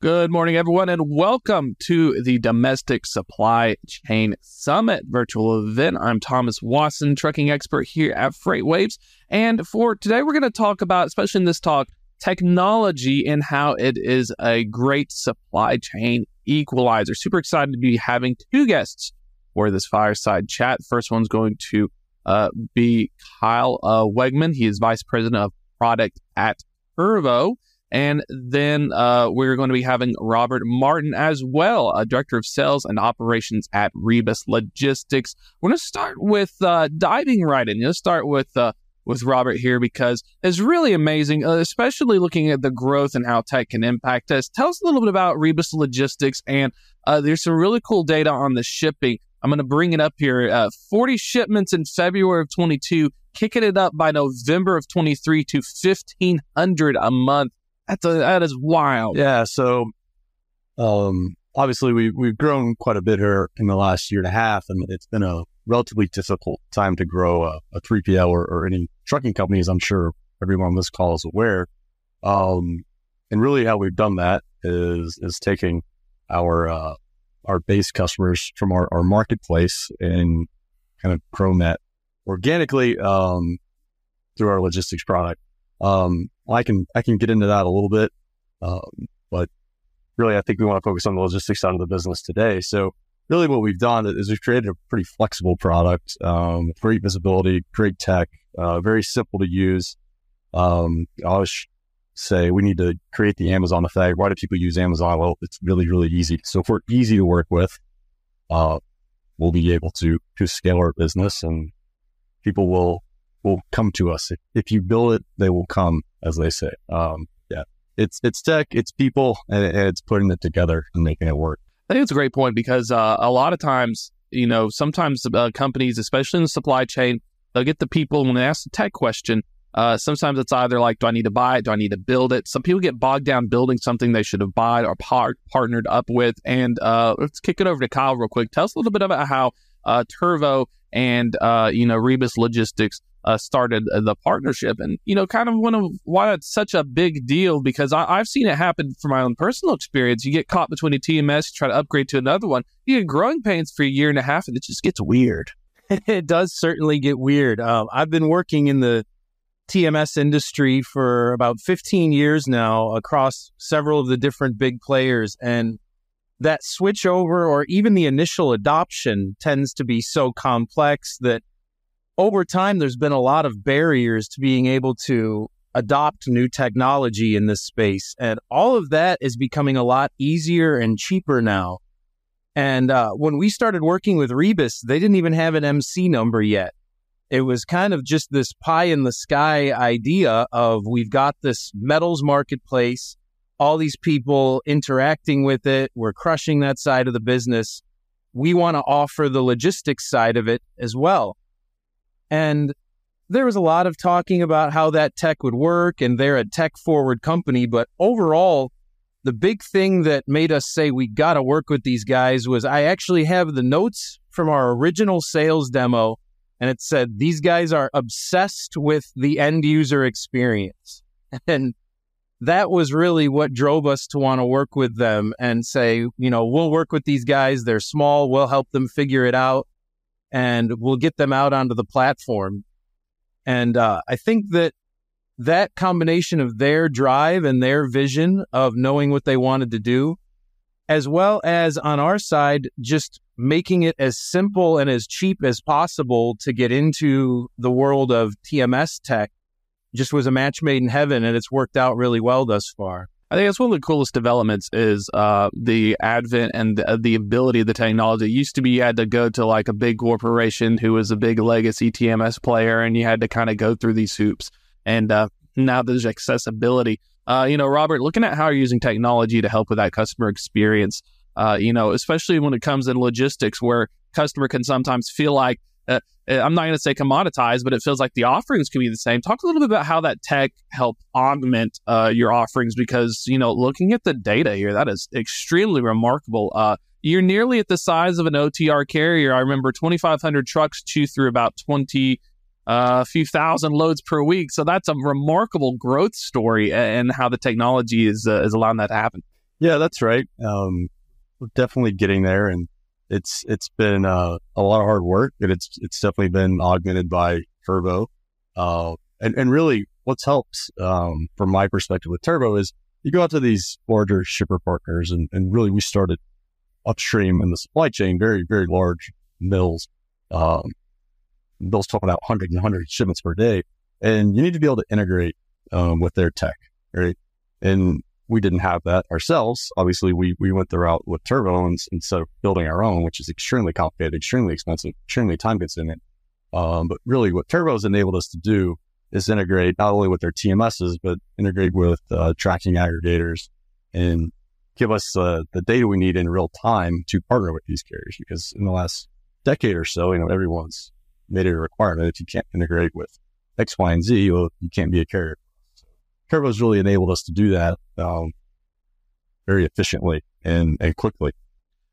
Good morning, everyone, and welcome to the Domestic Supply Chain Summit virtual event. I'm Thomas Wasson, trucking expert here at FreightWaves. And for today, we're going to talk about, especially in this talk, technology and how it is a great supply chain equalizer. Super excited to be having two guests for this fireside chat. First one's going to uh, be Kyle uh, Wegman. He is Vice President of Product at Turvo. And then uh, we're going to be having Robert Martin as well, a director of sales and operations at Reibus Logistics. We're going to start with uh, diving right in. Let's start with uh, with Robert here because it's really amazing, uh, especially looking at the growth and how tech can impact us. Tell us a little bit about Reibus Logistics, and uh, there's some really cool data on the shipping. I'm going to bring it up here. Uh, 40 shipments in February of 22, kicking it up by November of 23 to 1,500 a month. That's a, that is wild. Yeah. So, um, obviously we we've grown quite a bit here in the last year and a half, and it's been a relatively difficult time to grow a, a 3PL or, or any trucking companies. I'm sure everyone on this call is aware. Um, and really, how we've done that is is taking our uh, our base customers from our, our marketplace and kind of grown that organically um, through our logistics product. Um, I can I can get into that a little bit, um, but really, I think we want to focus on the logistics side of the business today. So, really, what we've done is we've created a pretty flexible product, um, great visibility, great tech, uh, very simple to use. Um, I always say we need to create the Amazon effect. Why do people use Amazon? Well, it's really really easy. So if we're easy to work with, uh, we'll be able to to scale our business, and people will will come to us. If, if you build it, they will come, as they say. Um, yeah, it's it's tech, it's people, and, and, it's putting it together and making it work. I think it's a great point because uh, a lot of times, you know, sometimes uh, companies, especially in the supply chain, they'll get the people when they ask the tech question. Uh, sometimes it's either like, do I need to buy it? Do I need to build it? Some people get bogged down building something they should have bought or par- partnered up with. And uh, let's kick it over to Kyle real quick. Tell us a little bit about how uh, Turvo and uh, you know Reibus Logistics uh, started the partnership. And, you know, kind of one of why it's such a big deal because I, have seen it happen from my own personal experience. You get caught between a TMS, you try to upgrade to another one, you get growing pains for a year and a half, and it just gets weird. it does certainly get weird. Um, I've been working in the TMS industry for about 15 years now across several of the different big players. And that switch over or even the initial adoption tends to be so complex that over time, there's been a lot of barriers to being able to adopt new technology in this space. And all of that is becoming a lot easier and cheaper now. And uh, when we started working with Reibus, they didn't even have an MC number yet. It was kind of just this pie in the sky idea of we've got this metals marketplace, all these people interacting with it, we're crushing that side of the business. We want to offer the logistics side of it as well. And there was a lot of talking about how that tech would work, and they're a tech forward company. But overall, the big thing that made us say we got to work with these guys was I actually have the notes from our original sales demo, and it said these guys are obsessed with the end user experience. And that was really what drove us to want to work with them and say, you know, we'll work with these guys. They're small. We'll help them figure it out and we'll get them out onto the platform. And uh, I think that that combination of their drive and their vision of knowing what they wanted to do, as well as on our side, just making it as simple and as cheap as possible to get into the world of TMS tech, just was a match made in heaven, and it's worked out really well thus far. I think that's one of the coolest developments is uh, the advent and the, the, ability of the technology. It used to be you had to go to like a big corporation who was a big legacy TMS player, and you had to kind of go through these hoops. And uh, now there's accessibility. Uh, you know, Robert, looking at how you're using technology to help with that customer experience. Uh, you know, especially when it comes in logistics, where customer can sometimes feel like uh, uh, I'm not going to say commoditized, but it feels like the offerings can be the same. Talk a little bit about how that tech helped augment uh, your offerings because, you know, looking at the data here, that is extremely remarkable. Uh, you're nearly at the size of an OTR carrier. I remember 2,500 trucks chew through about 20, a uh, few thousand loads per week. So that's a remarkable growth story and how the technology is, uh, is allowing that to happen. Yeah, that's right. Um, we're definitely getting there, and it's it's been uh, a lot of hard work, and it's it's definitely been augmented by Turvo. Uh, and and really, what's helped um, from my perspective with Turvo is you go out to these larger shipper partners, and, and really we started upstream in the supply chain, very very large mills. Um, mills talking about hundreds and hundreds of shipments per day, and you need to be able to integrate um, with their tech, right? And we didn't have that ourselves. Obviously, we we went the route with Turvo instead of building our own, which is extremely complicated, extremely expensive, extremely time consuming. Um, but really, what Turvo has enabled us to do is integrate not only with their TMSs, but integrate with uh, tracking aggregators and give us uh, the data we need in real time to partner with these carriers. Because in the last decade or so, you know, everyone's made it a requirement. If you can't integrate with X, Y, and Z, well, you can't be a carrier. Turvo's really enabled us to do that um, very efficiently and, and quickly.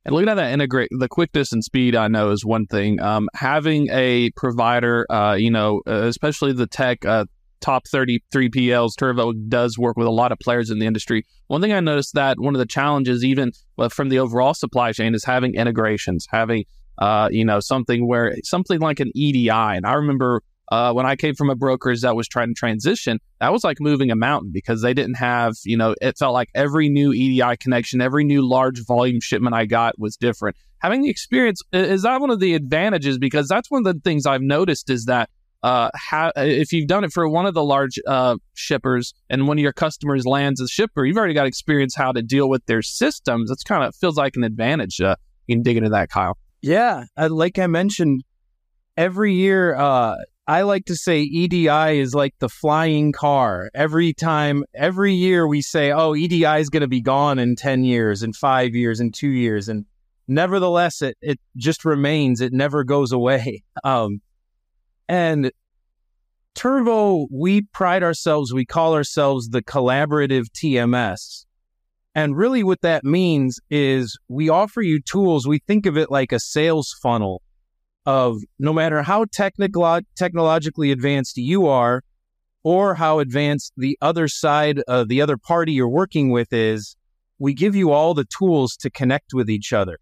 And looking at that integrate, the quickness and speed, I know is one thing. Um, having a provider, uh, you know, uh, especially the tech uh, top 33 PLs, Turvo does work with a lot of players in the industry. One thing I noticed that one of the challenges, even from the overall supply chain, is having integrations, having, uh, you know, something where something like an EDI. And I remember uh, when I came from a brokerage that was trying to transition, that was like moving a mountain because they didn't have, you know, it felt like every new EDI connection, every new large volume shipment I got was different. Having the experience is that one of the advantages because that's one of the things I've noticed is that uh, if you've done it for one of the large uh, shippers and one of your customers lands as shipper, you've already got experience how to deal with their systems. It's kind of feels like an advantage. Uh, you can dig into that, Kyle. Yeah, like I mentioned, every year uh, I like to say EDI is like the flying car. Every time, every year we say, oh, EDI is going to be gone in 10 years, in five years, in two years. And nevertheless, it, it just remains. It never goes away. Um, and Turvo, we pride ourselves, we call ourselves the collaborative TMS. And really, what that means is we offer you tools. We think of it like a sales funnel of no matter how technologically advanced you are or how advanced the other side, uh, the other party you're working with is, we give you all the tools to connect with each other.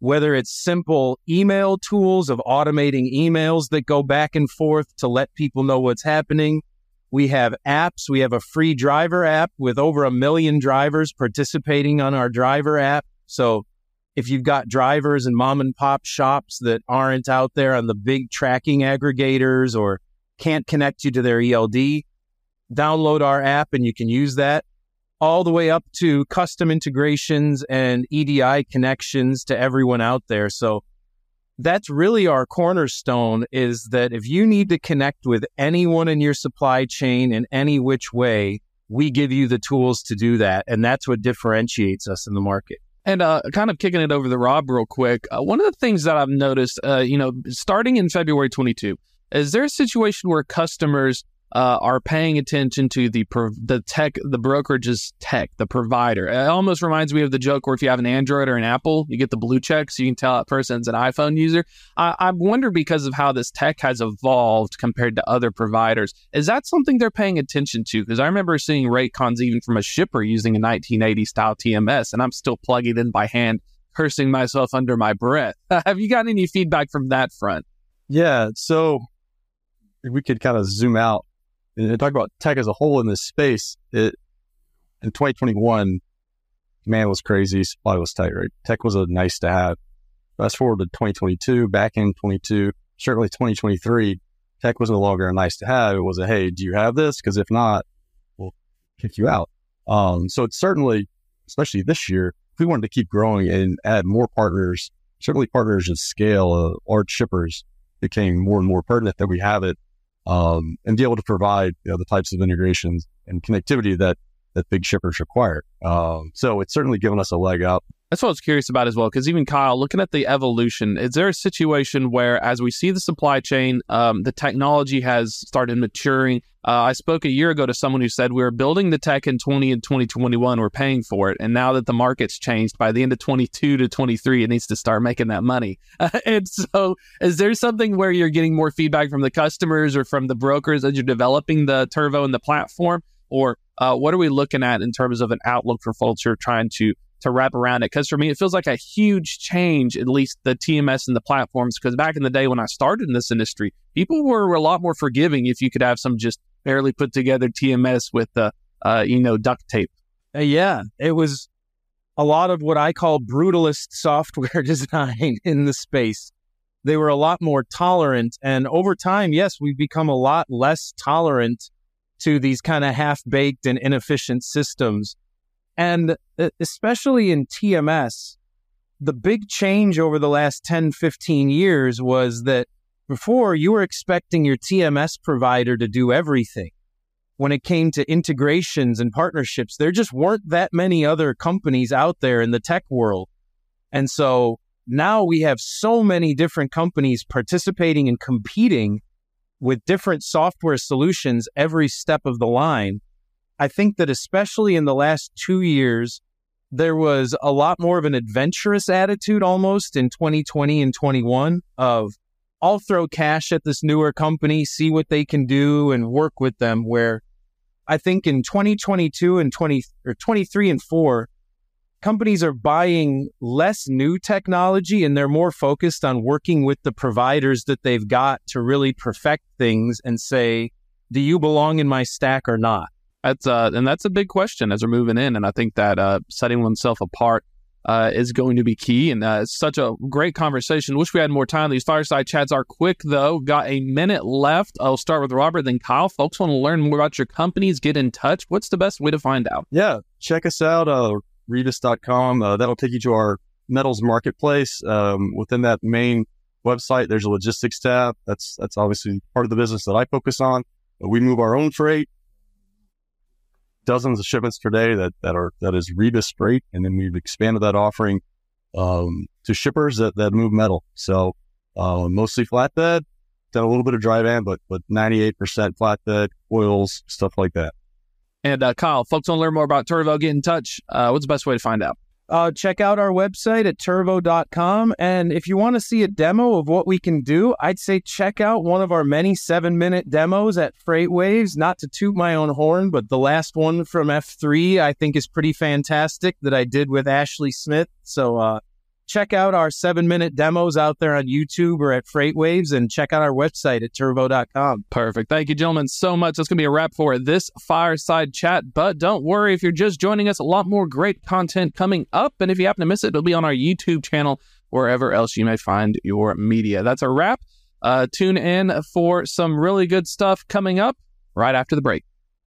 Whether it's simple email tools of automating emails that go back and forth to let people know what's happening. We have apps. We have a free driver app with over a million drivers participating on our driver app. So if you've got drivers and mom and pop shops that aren't out there on the big tracking aggregators or can't connect you to their ELD, download our app and you can use that all the way up to custom integrations and EDI connections to everyone out there. So that's really our cornerstone is that if you need to connect with anyone in your supply chain in any which way, we give you the tools to do that. And that's what differentiates us in the market. And uh, kind of kicking it over to Rob real quick. Uh, one of the things that I've noticed, uh, you know, starting in February 22, is there a situation where customers uh, are paying attention to the the tech, the brokerage's tech, the provider. It almost reminds me of the joke where if you have an Android or an Apple, you get the blue check, so you can tell that person's an iPhone user. I, I wonder because of how this tech has evolved compared to other providers, is that something they're paying attention to? Because I remember seeing rate cons even from a shipper using a 1980 style TMS, and I'm still plugging in by hand, cursing myself under my breath. have you gotten any feedback from that front? Yeah, so we could kind of zoom out and talk about tech as a whole in this space, it in 2021, man was crazy, supply was tight, right? Tech was a nice to have. Fast forward to 2022, back in 22, certainly 2023, tech was no longer a nice to have. It was a hey, do you have this? Because if not, we'll kick you out. Um, so it's certainly, especially this year, if we wanted to keep growing and add more partners, certainly partners of scale, uh, large shippers became more and more pertinent that we have it um, and be able to provide you know, the types of integrations and connectivity that that big shippers require. Um, so it's certainly given us a leg up. That's what I was curious about as well. Because even Kyle, looking at the evolution, is there a situation where, as we see the supply chain, um, the technology has started maturing? Uh, I spoke a year ago to someone who said we were building the tech in 20 and 2021, we're paying for it, and now that the market's changed, by the end of 22 to 23, it needs to start making that money. and so, is there something where you're getting more feedback from the customers or from the brokers as you're developing the Turvo and the platform? or uh, what are we looking at in terms of an outlook for are trying to to wrap around it? Because for me, it feels like a huge change, at least the TMS and the platforms. Because back in the day when I started in this industry, people were a lot more forgiving if you could have some just barely put together TMS with the uh, you know duct tape. Uh, yeah, it was a lot of what I call brutalist software design in the space. They were a lot more tolerant. And over time, yes, we've become a lot less tolerant to these kind of half baked and inefficient systems. And uh, especially in TMS, the big change over the last 10, 15 years was that before you were expecting your TMS provider to do everything when it came to integrations and partnerships, there just weren't that many other companies out there in the tech world. And so now we have so many different companies participating and competing with different software solutions every step of the line. I think that especially in the last two years, there was a lot more of an adventurous attitude almost in 2020 and 21 of I'll throw cash at this newer company, see what they can do and work with them where I think in 2022 and 20 or 23 and 4, companies are buying less new technology and they're more focused on working with the providers that they've got to really perfect things and say, do you belong in my stack or not? That's uh, and that's a big question as we're moving in, and I think that uh, setting oneself apart uh, is going to be key. And uh, it's such a great conversation. Wish we had more time. These fireside chats are quick, though. Got a minute left. I'll start with Robert, then Kyle. Folks want to learn more about your companies, get in touch. What's the best way to find out? Yeah, check us out, uh, reibus.com. Uh, that'll take you to our metals marketplace. Um, within that main website, there's a logistics tab. That's that's obviously part of the business that I focus on. We move our own freight dozens of shipments per day that, that are that is freight, and then we've expanded that offering um, to shippers that, that move metal. So uh, mostly flatbed, done a little bit of dry van, but but 98% flatbed, oils, stuff like that. And uh, Kyle, folks want to learn more about Turvo, get in touch. Uh, what's the best way to find out? Uh, check out our website at turvo.com. And if you want to see a demo of what we can do, I'd say check out one of our many seven minute demos at FreightWaves. Not to toot my own horn, but the last one from F3 I think is pretty fantastic that I did with Ashley Smith. So uh, check out our seven minute demos out there on YouTube or at FreightWaves and check out our website at turvo.com. Perfect. Thank you, gentlemen, so much. That's going to be a wrap for this fireside chat. But don't worry if you're just joining us, a lot more great content coming up. And if you happen to miss it, it'll be on our YouTube channel, wherever else you may find your media. That's a wrap. Uh, tune in for some really good stuff coming up right after the break.